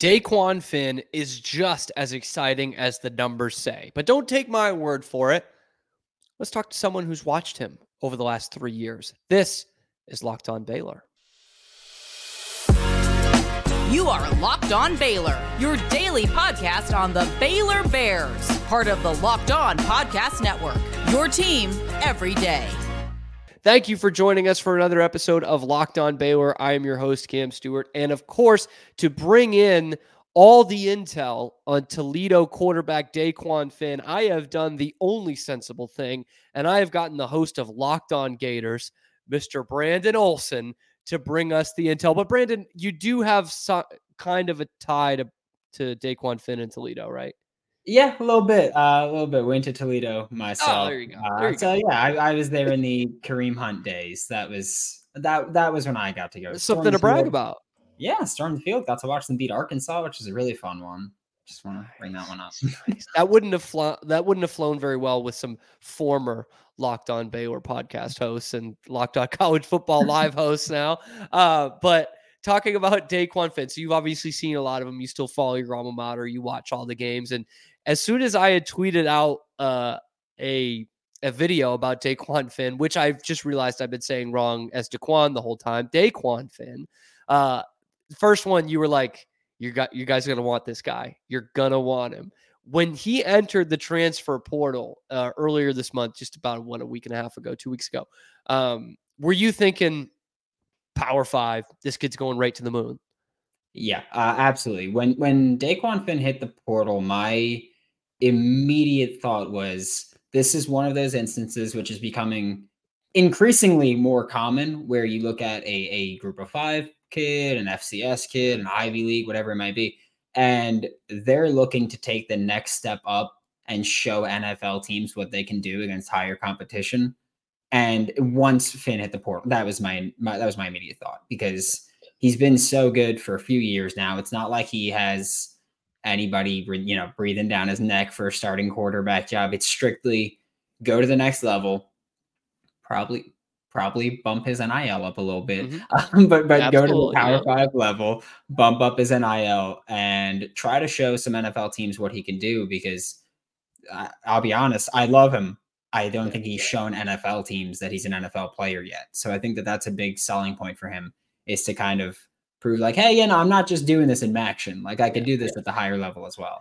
Dequan Finn is just as exciting as the numbers say. But don't take my word for it. Let's talk to someone who's watched him over the last three years. This is Locked On Baylor. You are Locked On Baylor, your daily podcast on the Baylor Bears, part of the Locked On Podcast Network. Your team every day. Thank you for joining us for another episode of Locked On Baylor. I am your host, Cam Stuart. And of course, to bring in all the intel on Toledo quarterback Dequan Finn, I have done the only sensible thing, and I have gotten the host of Locked On Gators, Mr. Brandon Olsen, to bring us the intel. But Brandon, you do have so, kind of a tie to, to Dequan Finn in Toledo, right? Yeah, a little bit. Uh, a little bit. Went to Toledo myself. Oh, there you go. There uh, you so go. yeah, I, I, was there in the Kareem Hunt days. That was that that was when I got to go. Something to brag about. Yeah, storm the field. Got to watch them beat Arkansas, which is a really fun one. Just want to bring that one up. that wouldn't have flown. That wouldn't have flown very well with some former Locked On Baylor podcast hosts and Locked On College Football Live hosts now. Uh, but talking about Dequan Finn, so you've obviously seen a lot of them. You still follow your alma mater. You watch all the games, and as soon as I had tweeted out uh, a a video about Dequan Finn, which I've just realized I've been saying wrong as Daquan the whole time. Dequan Finn. Uh, first one, you were like, "You got, you guys are gonna want this guy. You're gonna want him." When he entered the transfer portal uh, earlier this month, just about what a week and a half ago, two weeks ago, um, were you thinking Power Five? This kid's going right to the moon. Yeah, uh, absolutely. When when Dequan Finn hit the portal, my immediate thought was this is one of those instances which is becoming increasingly more common where you look at a, a group of five kid, an FCS kid, an Ivy League, whatever it might be, and they're looking to take the next step up and show NFL teams what they can do against higher competition. And once Finn hit the portal, that was my, my that was my immediate thought because he's been so good for a few years now. It's not like he has anybody, you know, breathing down his neck for a starting quarterback job. It's strictly go to the next level, probably probably bump his NIL up a little bit, mm-hmm. um, but but Absolutely, go to the Power yeah. Five level, bump up his NIL, and try to show some NFL teams what he can do. Because uh, I'll be honest, I love him. I don't think he's shown NFL teams that he's an NFL player yet. So I think that that's a big selling point for him is to kind of prove like, hey, you know, I'm not just doing this in action. Like I could do this at the higher level as well.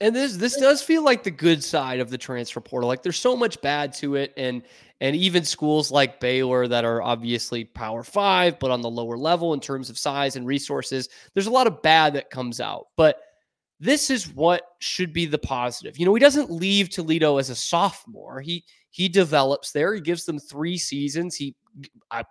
And this this does feel like the good side of the transfer portal. Like there's so much bad to it, and and even schools like Baylor that are obviously Power Five, but on the lower level in terms of size and resources, there's a lot of bad that comes out. But this is what should be the positive. You know, he doesn't leave Toledo as a sophomore. He he develops there. He gives them three seasons. He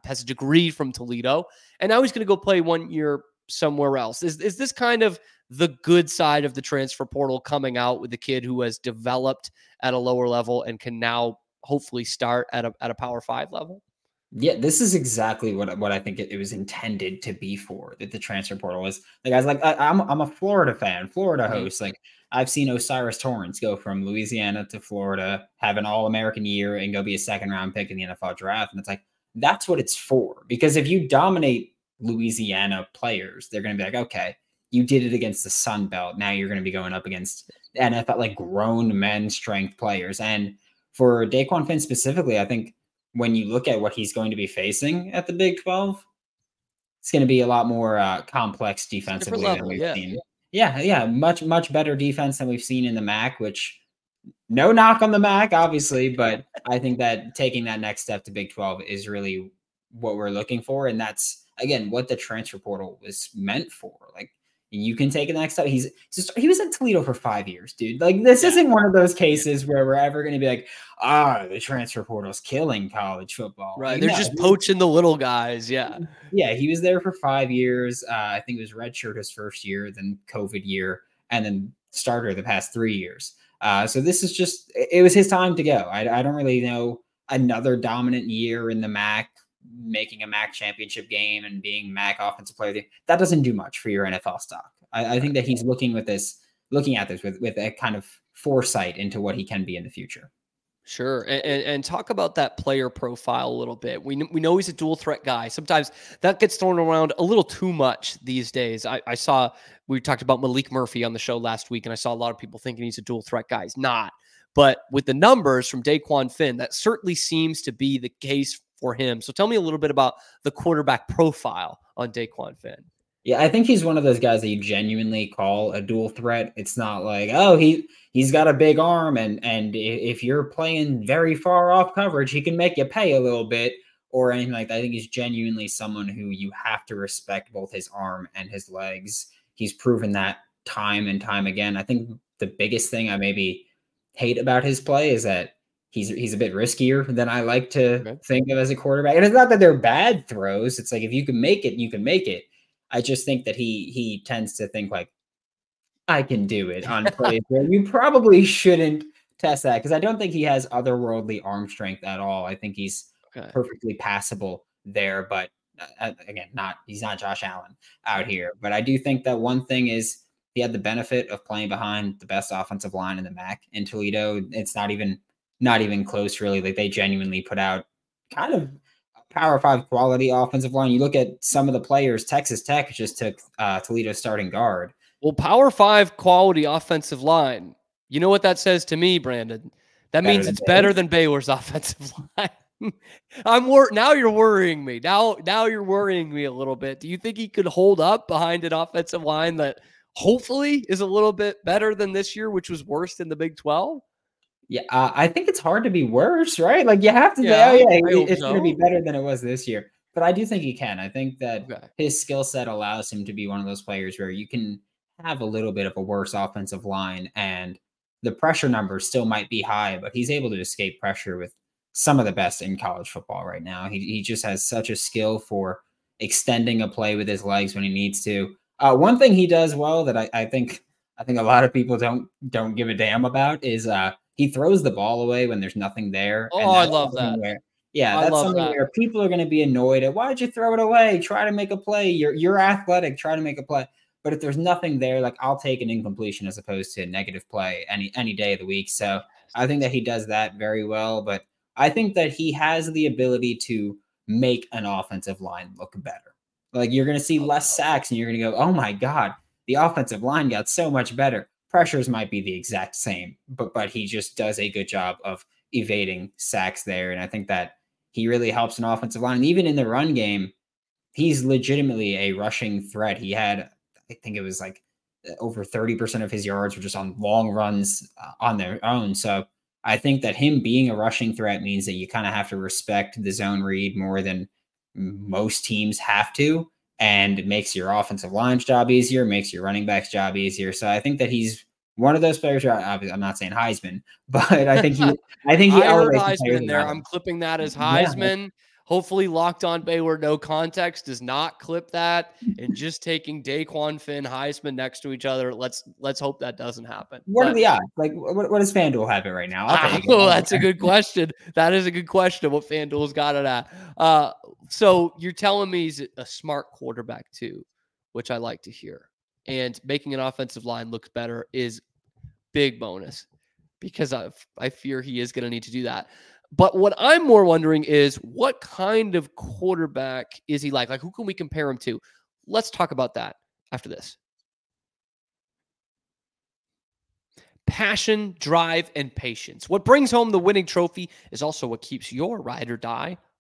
has a degree from Toledo, and now he's going to go play one year somewhere else. Is is this kind of the good side of the transfer portal coming out with the kid who has developed at a lower level and can now hopefully start at a at a Power Five level? Yeah, this is exactly what what I think it, it, was intended to be for. That the transfer portal was. The guys like I, am I'm, I'm a Florida fan, Florida mm-hmm. host. Like I've seen O'Cyrus Torrence go from Louisiana to Florida, have an All American year, and go be a second round pick in the NFL draft. And it's like that's what it's for. Because if you dominate Louisiana players, they're going to be like, okay, you did it against the Sun Belt. Now you're going to be going up against NFL, like grown men strength players. And for Dequan Finn specifically, I think when you look at what he's going to be facing at the Big 12, it's going to be a lot more uh, complex defensively level, than we've yeah. seen. Yeah, yeah, much much better defense than we've seen in the MAC, which no knock on the MAC, obviously, but I think that taking that next step to Big 12 is really what we're looking for. And that's, again, what the transfer portal was meant for. Like, you can take the next step. He's just, he was at Toledo for five years, dude. Like, this isn't one of those cases where we're ever going to be like, ah, the transfer portal is killing college football. Right. They're no, just poaching the little guys. Yeah. Yeah. He was there for five years. Uh, I think it was redshirt his first year, then COVID year, and then starter the past three years. Uh, so this is just it was his time to go. I, I don't really know another dominant year in the MAC, making a MAC championship game and being MAC offensive player. That doesn't do much for your NFL stock. I, I think that he's looking with this, looking at this with with a kind of foresight into what he can be in the future. Sure, and, and, and talk about that player profile a little bit. We we know he's a dual threat guy. Sometimes that gets thrown around a little too much these days. I, I saw we talked about Malik Murphy on the show last week, and I saw a lot of people thinking he's a dual threat guy. He's not. But with the numbers from Dequan Finn, that certainly seems to be the case for him. So tell me a little bit about the quarterback profile on Dequan Finn. Yeah, I think he's one of those guys that you genuinely call a dual threat. It's not like, oh, he he's got a big arm and and if you're playing very far off coverage, he can make you pay a little bit or anything like that. I think he's genuinely someone who you have to respect both his arm and his legs. He's proven that time and time again. I think the biggest thing I maybe hate about his play is that he's he's a bit riskier than I like to okay. think of as a quarterback. And it's not that they're bad throws. It's like if you can make it, you can make it I just think that he he tends to think like I can do it on plays where you probably shouldn't test that because I don't think he has otherworldly arm strength at all. I think he's okay. perfectly passable there, but uh, uh, again, not he's not Josh Allen out here. But I do think that one thing is he had the benefit of playing behind the best offensive line in the MAC in Toledo. It's not even not even close, really. Like they genuinely put out kind of Power Five quality offensive line. You look at some of the players. Texas Tech just took uh, Toledo starting guard. Well, Power Five quality offensive line. You know what that says to me, Brandon? That better means it's Baylor. better than Baylor's offensive line. I'm wor- now you're worrying me. Now now you're worrying me a little bit. Do you think he could hold up behind an offensive line that hopefully is a little bit better than this year, which was worse than the Big 12? Yeah, uh, I think it's hard to be worse, right? Like you have to yeah, say, oh yeah, it's so. going to be better than it was this year. But I do think he can. I think that okay. his skill set allows him to be one of those players where you can have a little bit of a worse offensive line and the pressure numbers still might be high, but he's able to escape pressure with some of the best in college football right now. He, he just has such a skill for extending a play with his legs when he needs to. Uh, one thing he does well that I, I think I think a lot of people don't don't give a damn about is uh, he throws the ball away when there's nothing there. Oh, I love that. Where, yeah, that's something that. where people are going to be annoyed at. Why'd you throw it away? Try to make a play. You're you're athletic. Try to make a play. But if there's nothing there, like I'll take an incompletion as opposed to a negative play any any day of the week. So I think that he does that very well. But I think that he has the ability to make an offensive line look better. Like you're going to see oh, less sacks, and you're going to go, "Oh my god, the offensive line got so much better." Pressures might be the exact same, but but he just does a good job of evading sacks there. And I think that he really helps an offensive line. And even in the run game, he's legitimately a rushing threat. He had, I think it was like over 30% of his yards were just on long runs uh, on their own. So I think that him being a rushing threat means that you kind of have to respect the zone read more than most teams have to and it makes your offensive line's job easier, makes your running back's job easier. So I think that he's one of those players. I'm not saying Heisman, but I think he. I think he. I Heisman there. I'm clipping that as Heisman. Yeah. Hopefully, locked on Baylor, no context does not clip that, and just taking Dequan Finn, Heisman next to each other. Let's let's hope that doesn't happen. What but, are the odds? Like, what, what does FanDuel have it right now? Oh, that's a good question. That is a good question. What FanDuel's got it at? Uh, so you're telling me he's a smart quarterback too, which I like to hear. And making an offensive line look better is big bonus because I I fear he is going to need to do that. But what I'm more wondering is what kind of quarterback is he like? Like who can we compare him to? Let's talk about that after this. Passion, drive, and patience. What brings home the winning trophy is also what keeps your ride or die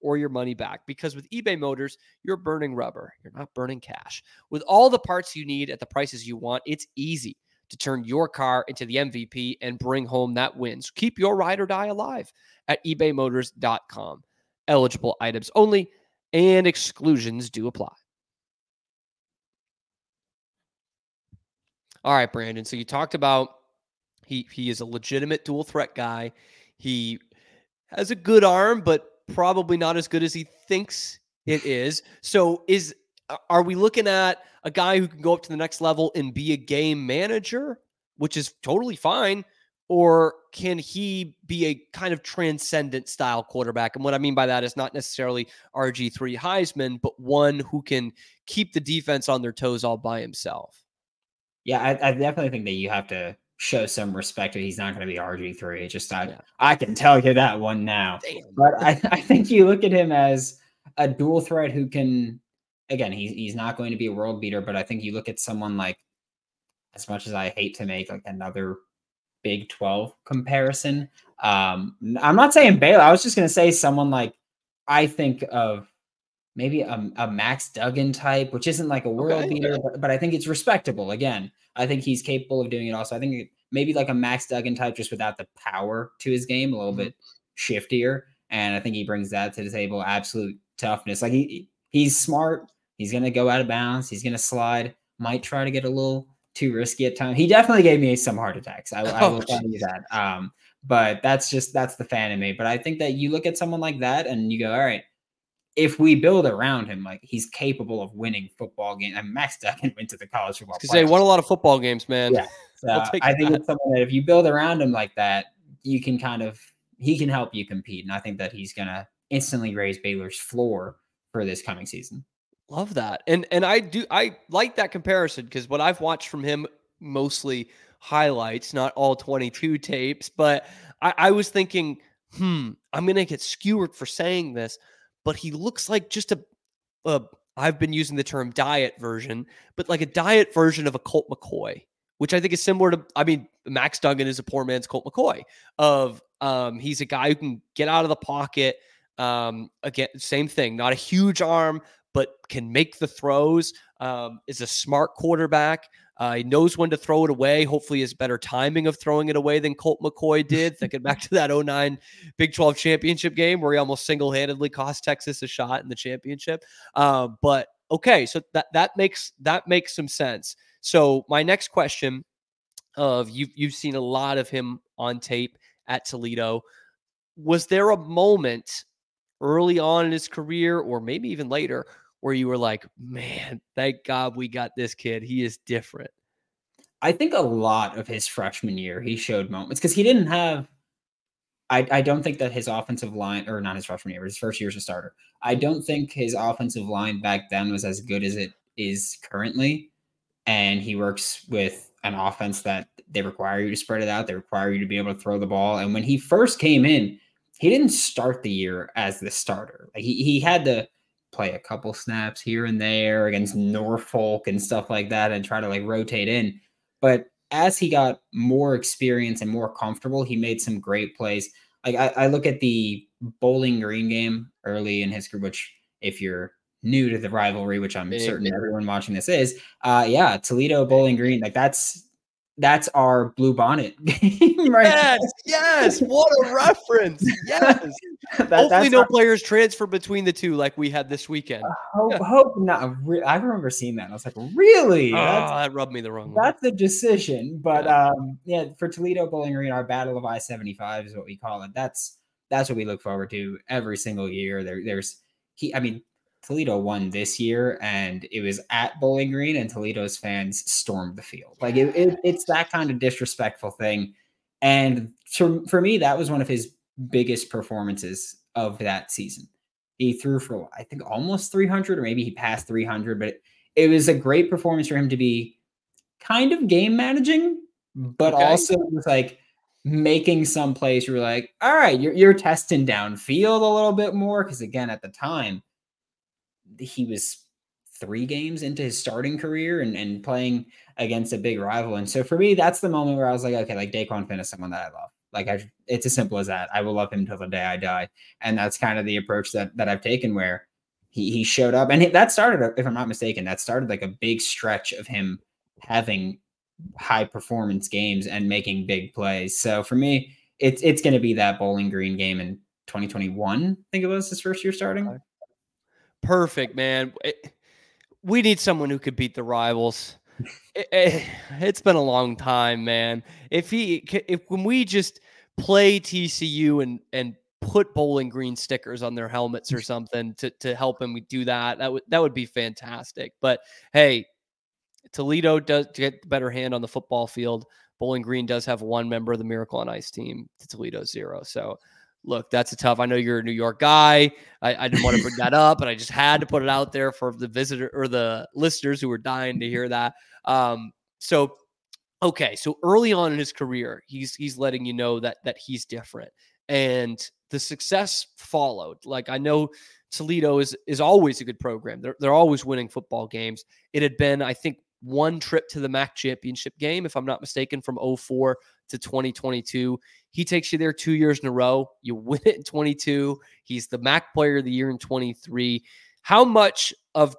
or your money back. Because with eBay Motors, you're burning rubber, you're not burning cash. With all the parts you need at the prices you want, it's easy to turn your car into the MVP and bring home that win. So keep your ride or die alive at ebaymotors.com. Eligible items only and exclusions do apply. All right, Brandon. So you talked about he he is a legitimate dual threat guy. He has a good arm, but probably not as good as he thinks it is. So is are we looking at a guy who can go up to the next level and be a game manager, which is totally fine? Or can he be a kind of transcendent style quarterback? And what I mean by that is not necessarily RG3 Heisman, but one who can keep the defense on their toes all by himself. Yeah, I, I definitely think that you have to show some respect that he's not going to be RG3. Just I, yeah. I can tell you that one now. Damn. But I, I think you look at him as a dual threat who can again, he's he's not going to be a world beater, but I think you look at someone like as much as I hate to make like another Big 12 comparison. Um, I'm not saying Baylor. I was just going to say someone like I think of maybe a, a, Max Duggan type, which isn't like a world okay, beater, but, but, I think it's respectable. Again, I think he's capable of doing it also. I think maybe like a Max Duggan type, just without the power to his game, a little mm-hmm. bit shiftier. And I think he brings that to the table. Absolute toughness. Like he he's smart. He's gonna go out of bounds. He's gonna slide. Might try to get a little too risky at times. He definitely gave me some heart attacks. I, I will tell you that. Um, but that's just that's the fan in me. But I think that you look at someone like that and you go, all right, if we build around him, like he's capable of winning football games. And Max Duggan went to the college football. Because they won a lot of football games, man. Yeah. So I think that. it's something that if you build around him like that, you can kind of he can help you compete. And I think that he's gonna instantly raise Baylor's floor for this coming season. Love that. And and I do I like that comparison because what I've watched from him mostly highlights, not all 22 tapes, but I, I was thinking, hmm, I'm gonna get skewered for saying this, but he looks like just a, a I've been using the term diet version, but like a diet version of a Colt McCoy, which I think is similar to I mean, Max Duggan is a poor man's Colt McCoy. Of um, he's a guy who can get out of the pocket. Um, again, same thing, not a huge arm, but can make the throws, um, is a smart quarterback. Uh, he knows when to throw it away. Hopefully, has better timing of throwing it away than Colt McCoy did. Thinking back to that 09 Big 12 championship game where he almost single handedly cost Texas a shot in the championship. Uh, but okay, so that that makes that makes some sense. So my next question of you've you've seen a lot of him on tape at Toledo. Was there a moment early on in his career, or maybe even later, where you were like, man, thank God we got this kid. He is different. I think a lot of his freshman year, he showed moments because he didn't have. I, I don't think that his offensive line, or not his freshman year, his first year as a starter. I don't think his offensive line back then was as good as it is currently. And he works with an offense that they require you to spread it out. They require you to be able to throw the ball. And when he first came in, he didn't start the year as the starter. Like he, he had to play a couple snaps here and there against Norfolk and stuff like that and try to like rotate in. But as he got more experience and more comfortable, he made some great plays. Like I, I look at the Bowling Green game early in his career, which if you're new to the rivalry, which I'm certain everyone watching this is, uh yeah, Toledo Bowling Green, like that's that's our blue bonnet game, right? Yes, yes. What a reference. Yes. that, Hopefully, no our, players transfer between the two like we had this weekend. Uh, hope, yeah. hope not. I remember seeing that. I was like, really? Oh, that rubbed me the wrong way. That's a decision. But yeah. um, yeah, for Toledo Bowling Green, our Battle of I 75 is what we call it. That's that's what we look forward to every single year. There, there's he, I mean, Toledo won this year, and it was at Bowling Green, and Toledo's fans stormed the field. Like it, it, it's that kind of disrespectful thing. And for, for me, that was one of his biggest performances of that season. He threw for I think almost 300, or maybe he passed 300, but it, it was a great performance for him to be kind of game managing, but okay. also was like making some plays. You're like, all right, you're you're testing downfield a little bit more because again, at the time he was three games into his starting career and, and playing against a big rival. And so for me, that's the moment where I was like, okay, like Dequan Finn is someone that I love. Like I, it's as simple as that. I will love him till the day I die. And that's kind of the approach that that I've taken where he he showed up and that started, if I'm not mistaken, that started like a big stretch of him having high performance games and making big plays. So for me, it's it's going to be that Bowling Green game in 2021. I think it was his first year starting perfect, man. It, we need someone who could beat the rivals. it, it, it's been a long time, man. If he, if when we just play TCU and and put Bowling Green stickers on their helmets or something to to help him do that. That would that would be fantastic. But hey, Toledo does get the better hand on the football field. Bowling Green does have one member of the Miracle on Ice team to Toledo zero. So look, that's a tough. I know you're a New York guy. I, I didn't want to bring that up, but I just had to put it out there for the visitor or the listeners who were dying to hear that. Um, so okay, so early on in his career, he's he's letting you know that that he's different, and the success followed. Like I know Toledo is is always a good program. They're they're always winning football games. It had been, I think, one trip to the MAC championship game, if I'm not mistaken, from 04 to 2022. He takes you there two years in a row. You win it in 22. He's the MAC player of the year in 23. How much of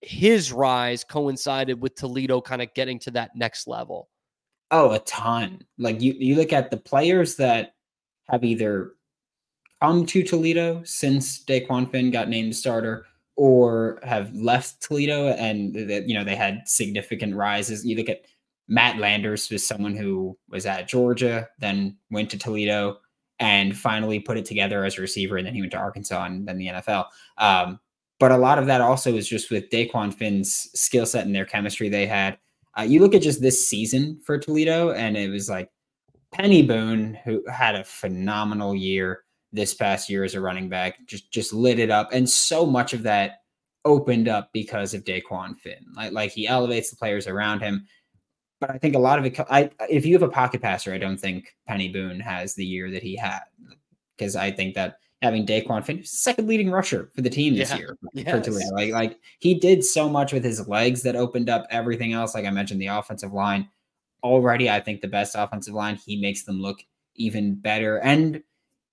his rise coincided with Toledo kind of getting to that next level? Oh, a ton. Like you, you look at the players that have either come to Toledo since Dequan Finn got named starter or have left Toledo and uh, you know they had significant rises. You look at Matt Landers was someone who was at Georgia, then went to Toledo, and finally put it together as a receiver, and then he went to Arkansas and then the NFL. Um, but a lot of that also is just with Dequan Finn's skill set and their chemistry they had. Uh, you look at just this season for Toledo, and it was like Peny Boone, who had a phenomenal year this past year as a running back, just just lit it up, and so much of that opened up because of Dequan Finn. Like like he elevates the players around him. But I think a lot of it. I if you have a pocket passer, I don't think Peny Boone has the year that he had because I think that having Dequan Finn, second leading rusher for the team this yeah. year yes. for Toledo. Like, like he did so much with his legs that opened up everything else. Like I mentioned, the offensive line already, I think the best offensive line. He makes them look even better. And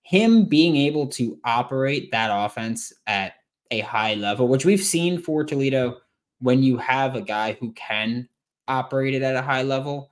him being able to operate that offense at a high level, which we've seen for Toledo when you have a guy who can operate it at a high level,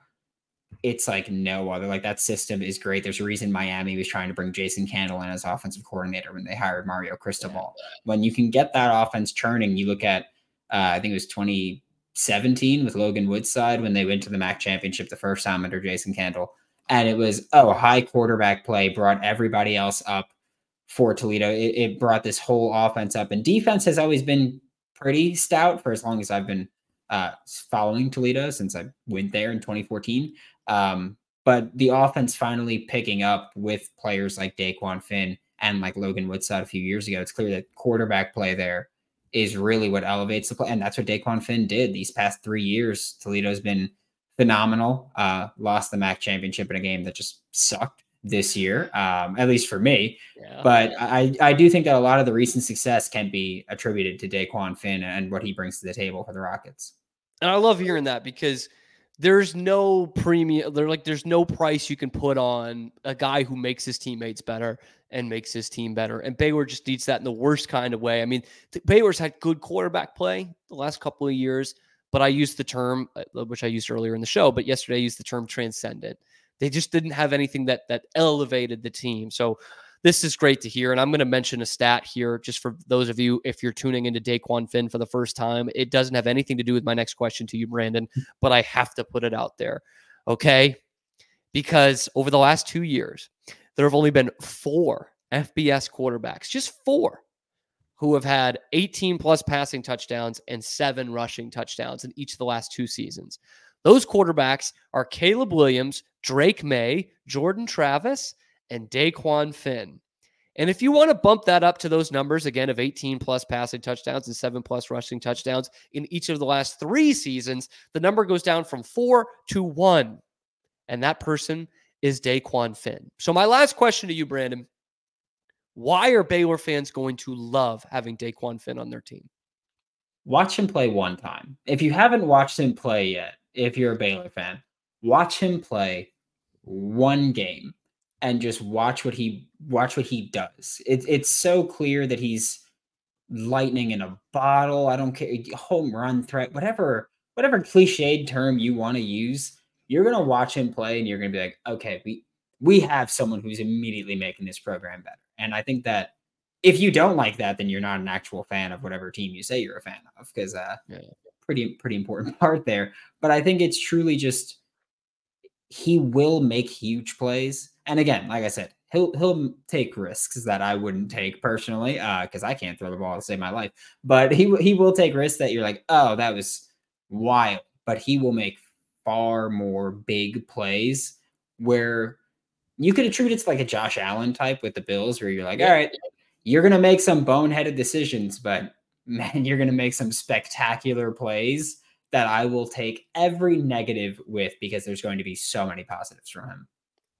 it's like no other. Like that system is great. There's a reason Miami was trying to bring Jason Candle in as offensive coordinator when they hired Mario Cristobal. Yeah. When you can get that offense churning, you look at uh, I think it was 2017 with Logan Woodside when they went to the MAC championship the first time under Jason Candle. And it was, oh, high quarterback play brought everybody else up for Toledo. It, it brought this whole offense up. And defense has always been pretty stout for as long as I've been uh, following Toledo since I went there in 2014. Um, but the offense finally picking up with players like Dequan Finn and like Logan Woodside a few years ago. It's clear that quarterback play there is really what elevates the play. And that's what Dequan Finn did these past three years. Toledo's been phenomenal. Uh, lost the MAC championship in a game that just sucked this year, um, at least for me. Yeah. But I, I do think that a lot of the recent success can be attributed to Dequan Finn and what he brings to the table for the Rockets. And I love hearing that because – there's no premium there like there's no price you can put on a guy who makes his teammates better and makes his team better. And Baylor just needs that in the worst kind of way. I mean Baylor's had good quarterback play the last couple of years but i used the term uh, which i used earlier in the show but yesterday i used the term transcendent. They just didn't have anything that that elevated the team. So this is great to hear. And I'm going to mention a stat here just for those of you, if you're tuning into Dequan Finn for the first time. It doesn't have anything to do with my next question to you, Brandon, but I have to put it out there. Okay. Because over the last two years, there have only been four FBS quarterbacks, just four, who have had 18 plus passing touchdowns and seven rushing touchdowns in each of the last two seasons. Those quarterbacks are Caleb Williams, Drake Maye, Jordan Travis, and Dequan Finn. And if you want to bump that up to those numbers again of 18 plus passing touchdowns and seven plus rushing touchdowns in each of the last three seasons, the number goes down from four to one. And that person is Dequan Finn. So, my last question to you, Brandon why are Baylor fans going to love having Dequan Finn on their team? Watch him play one time. If you haven't watched him play yet, if you're a Baylor fan, watch him play one game and just watch what he watch what he does. It, it's so clear that he's lightning in a bottle. I don't care home run threat, whatever whatever cliched term you want to use. You're gonna watch him play, and you're gonna be like, okay, we we have someone who's immediately making this program better. And I think that if you don't like that, then you're not an actual fan of whatever team you say you're a fan of, because uh, yeah. pretty pretty important part there. But I think it's truly just he will make huge plays and again, like I said, he'll he'll take risks that I wouldn't take personally, uh, because I can't throw the ball to save my life. But he he will take risks that you're like, oh, that was wild. But he will make far more big plays where you could attribute it to like a Josh Allen type with the Bills, where you're like, all right, you're gonna make some boneheaded decisions, but man, you're gonna make some spectacular plays that I will take every negative with because there's going to be so many positives from him.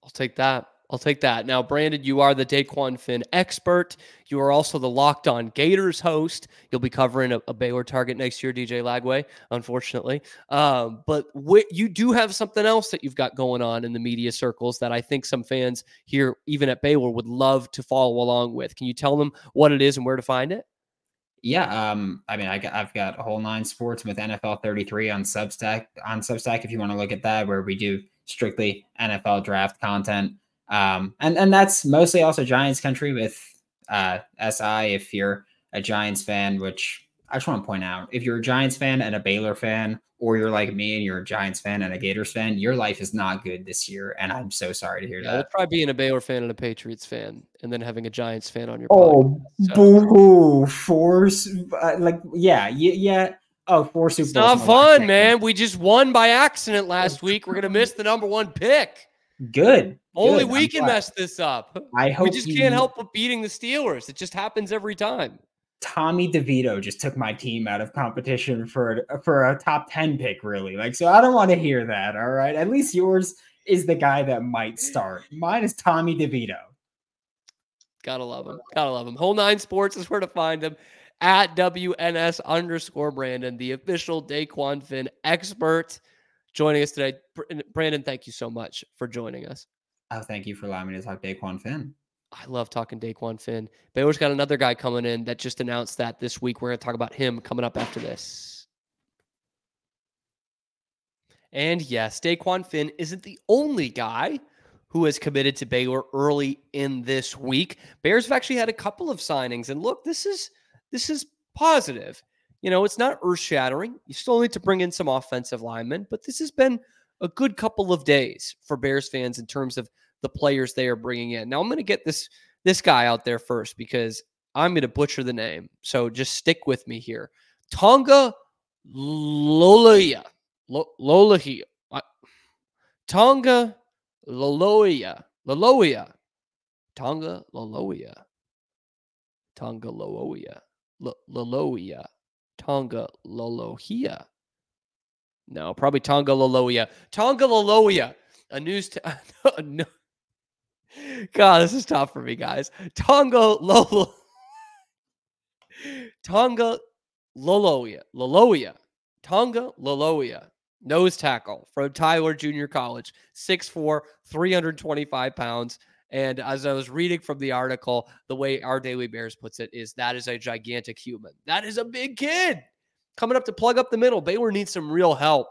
I'll take that. I'll take that. Now, Brandon, you are the Dequan Finn expert. You are also the Locked On Gators host. You'll be covering a, a Baylor target next year, DJ Lagway, unfortunately. Um, but wh- you do have something else that you've got going on in the media circles that I think some fans here, even at Baylor, would love to follow along with. Can you tell them what it is and where to find it? Yeah, um, I mean, I I've got a whole nine sports with NFL 33 on Substack. On Substack, if you want to look at that, where we do strictly NFL draft content. Um, and and that's mostly also Giants country with uh, SI. If you're a Giants fan, which I just want to point out, if you're a Giants fan and a Baylor fan, or you're like me and you're a Giants fan and a Gators fan, your life is not good this year, and I'm so sorry to hear Yeah, that. we'll probably being a Baylor fan and a Patriots fan, and then having a Giants fan on your Oh, podcast. So- boo! Force, uh, like, yeah, yeah, yeah. Oh, four Super It's Bowls not in the last fun, man. We just won by accident last week. We're gonna miss the number one pick. Good. Only good. we I'm can glad. mess this up. I hope We just you- can't help but beating the Steelers. It just happens every time. Tommy DeVito just took my team out of competition for for a top 10 pick really. Like so I don't want to hear that, all right? At least yours is the guy that might start. Mine is Tommy DeVito. Gotta love him. Gotta love him. Whole nine sports is where to find him at WNS underscore Brandon, the official Daquan Finn expert, joining us today. Brandon, thank you so much for joining us. Oh, thank you for allowing me to talk Daquan Finn. I love talking Daquan Finn. Baylor's got another guy coming in that just announced that this week. We're going to talk about him coming up after this. And yes, Daquan Finn isn't the only guy who has committed to Baylor early in this week. Bears have actually had a couple of signings, and look, this is this is positive. You know, it's not earth shattering. You still need to bring in some offensive linemen, but this has been a good couple of days for Bears fans in terms of the players they are bringing in. Now I'm going to get this this guy out there first because I'm going to butcher the name. So just stick with me here. Tonga Lolaya. Lo- Lolahia. Tonga Loloya. Loloya. Tonga Loloya. Tonga Loloya. Lo- Loloya. Tonga Lolohia. No, probably Tonga Loloya. Tonga Loloya. A news. T- no. God, this is tough for me, guys. Tonga Lolo. Tonga Loloya. Loloya. Tonga Loloya. Nose tackle from Tyler Junior College. 6'4, 325 pounds. And as I was reading from the article, the way our Daily Bears puts it is that is a gigantic human. That is a big kid coming up to plug up the middle. Baylor needs some real help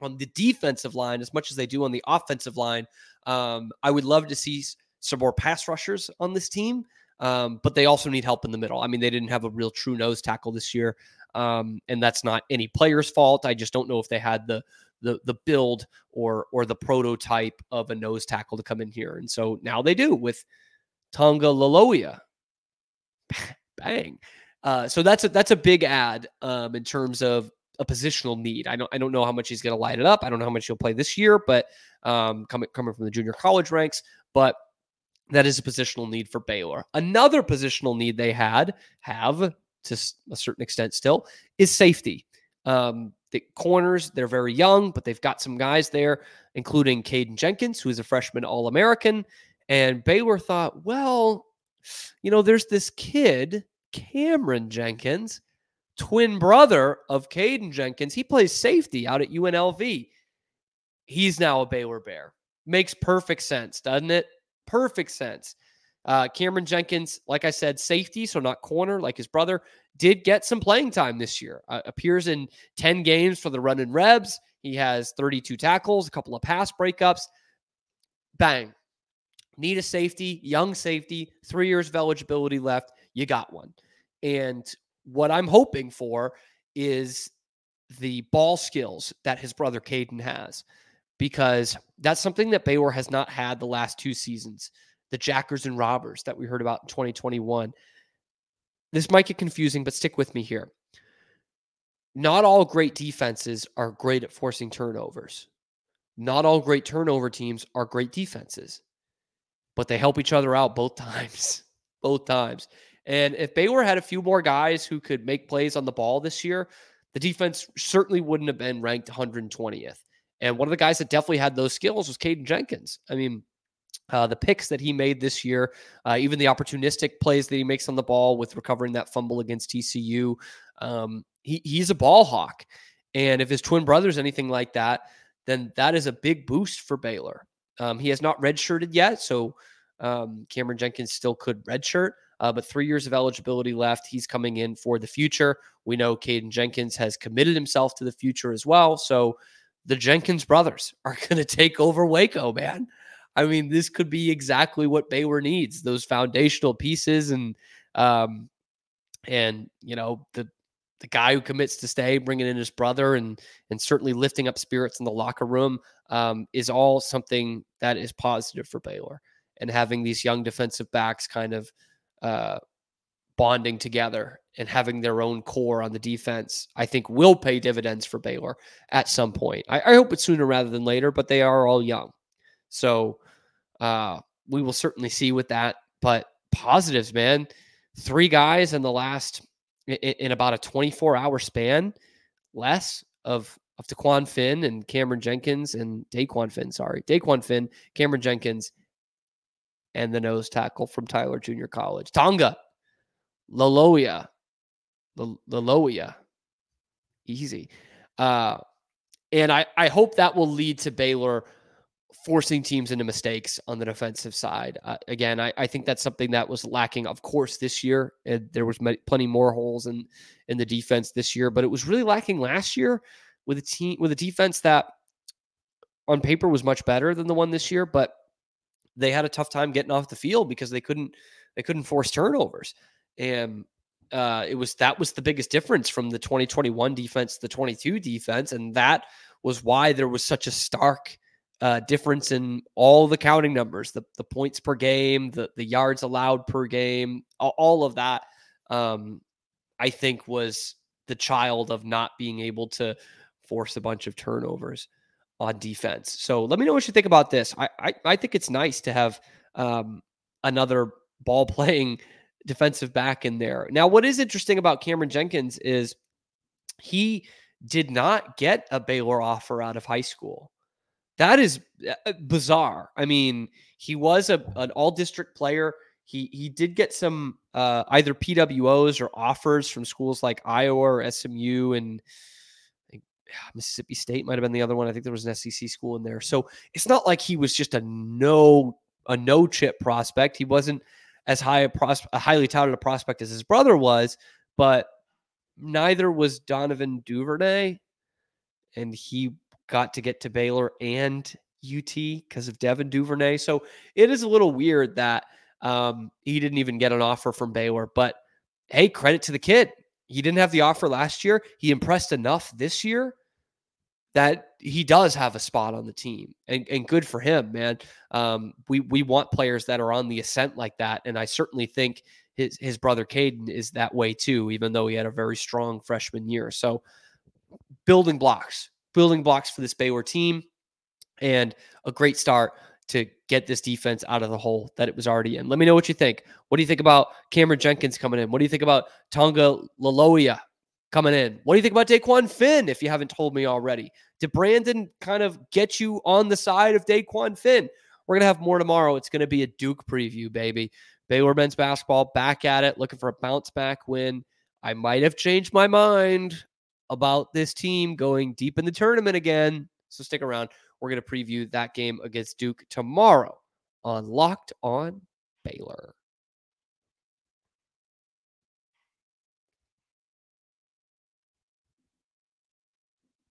on the defensive line as much as they do on the offensive line. Um, I would love to see some more pass rushers on this team, um, but they also need help in the middle. I mean, they didn't have a real true nose tackle this year, um, and that's not any player's fault. I just don't know if they had the the the build or or the prototype of a nose tackle to come in here, and so now they do with Tonga Laloia. Bang. Uh, so that's a that's a big ad um, in terms of a positional need. I don't I don't know how much he's going to light it up. I don't know how much he'll play this year, but um, coming coming from the junior college ranks, but that is a positional need for Baylor. Another positional need they had have to a certain extent still is safety. Um, the corners they're very young, but they've got some guys there, including Caden Jenkins, who is a freshman All American, and Baylor thought, well, you know, there's this kid Cameren Jenkins twin brother of Caden Jenkins. He plays safety out at UNLV. He's now a Baylor Bear. Makes perfect sense, doesn't it? Perfect sense. Uh, Cameren Jenkins, like I said, safety, so not corner like his brother, did get some playing time this year. Uh, appears in 10 games for the Runnin' Rebs. He has 32 tackles, a couple of pass breakups. Bang. Need a safety, young safety, three years of eligibility left. You got one. And what I'm hoping for is the ball skills that his brother Caden has, because that's something that Baylor has not had the last two seasons. The jackers and robbers that we heard about in 2021. This might get confusing, but stick with me here. Not all great defenses are great at forcing turnovers. Not all great turnover teams are great defenses, but they help each other out both times. both times. And if Baylor had a few more guys who could make plays on the ball this year, the defense certainly wouldn't have been ranked 120th. And one of the guys that definitely had those skills was Caden Jenkins. I mean, uh, the picks that he made this year, uh, even the opportunistic plays that he makes on the ball with recovering that fumble against TCU, um, he, he's a ball hawk. And if his twin brother's anything like that, then that is a big boost for Baylor. Um, he has not redshirted yet, so um, Cameren Jenkins still could redshirt, uh, but three years of eligibility left. He's coming in for the future. We know Caden Jenkins has committed himself to the future as well. So the Jenkins brothers are going to take over Waco, man. I mean, this could be exactly what Baylor needs those foundational pieces and, um, and, you know, the, the guy who commits to stay, bringing in his brother, and and certainly lifting up spirits in the locker room um, is all something that is positive for Baylor. And having these young defensive backs kind of uh, bonding together and having their own core on the defense, I think will pay dividends for Baylor at some point. I, I hope it's sooner rather than later, but they are all young, so uh, we will certainly see with that. But positives, man, three guys in the last in, in about a 24 hour span, less of of DeQuan Finn and Cameren Jenkins and Daquan Finn, sorry, Daquan Finn, Cameren Jenkins, and the nose tackle from Tyler Junior College, Tonga, Laloia, Laloia, easy. Uh, and I, I hope that will lead to Baylor forcing teams into mistakes on the defensive side. Uh, again, I, I think that's something that was lacking, of course, this year. And there was plenty more holes in in the defense this year, but it was really lacking last year with a team with a defense that on paper was much better than the one this year, but they had a tough time getting off the field because they couldn't they couldn't force turnovers. And uh, it was that was the biggest difference from the 2021 defense to the 22 defense, and that was why there was such a stark uh, difference in all the counting numbers, the the points per game, the the yards allowed per game, all, of that. Um, I think was the child of not being able to force a bunch of turnovers on defense. So let me know what you think about this. I I, I think it's nice to have um, another ball playing defensive back in there. Now, what is interesting about Cameren Jenkins is he did not get a Baylor offer out of high school. That is uh, uh, bizarre. I mean, he was a an all district player. He he did get some uh, either PWOs or offers from schools like Iowa or SMU and Mississippi State might have been the other one. I think there was an SEC school in there. So it's not like he was just a no a no chip prospect. He wasn't as high a, pros- a highly touted a prospect as his brother was, but neither was Donovan Duvernay, and he got to get to Baylor and UT because of Devin Duvernay. So it is a little weird that um, he didn't even get an offer from Baylor. But hey, credit to the kid. He didn't have the offer last year. He impressed enough this year that he does have a spot on the team, and, and good for him, man. Um, we we want players that are on the ascent like that, and I certainly think his his brother Caden is that way too. Even though he had a very strong freshman year, so building blocks building blocks for this Baylor team and a great start to get this defense out of the hole that it was already in. Let me know what you think. What do you think about Cameren Jenkins coming in? What do you think about Tonga Laloia coming in? What do you think about Daquan Finn, if you haven't told me already? Did Brandon kind of get you on the side of Daquan Finn? We're going to have more tomorrow. It's going to be a Duke preview, baby. Baylor men's basketball back at it, looking for a bounce back win. I might have changed my mind about this team going deep in the tournament again. So stick around. We're going to preview that game against Duke tomorrow on Locked On Baylor.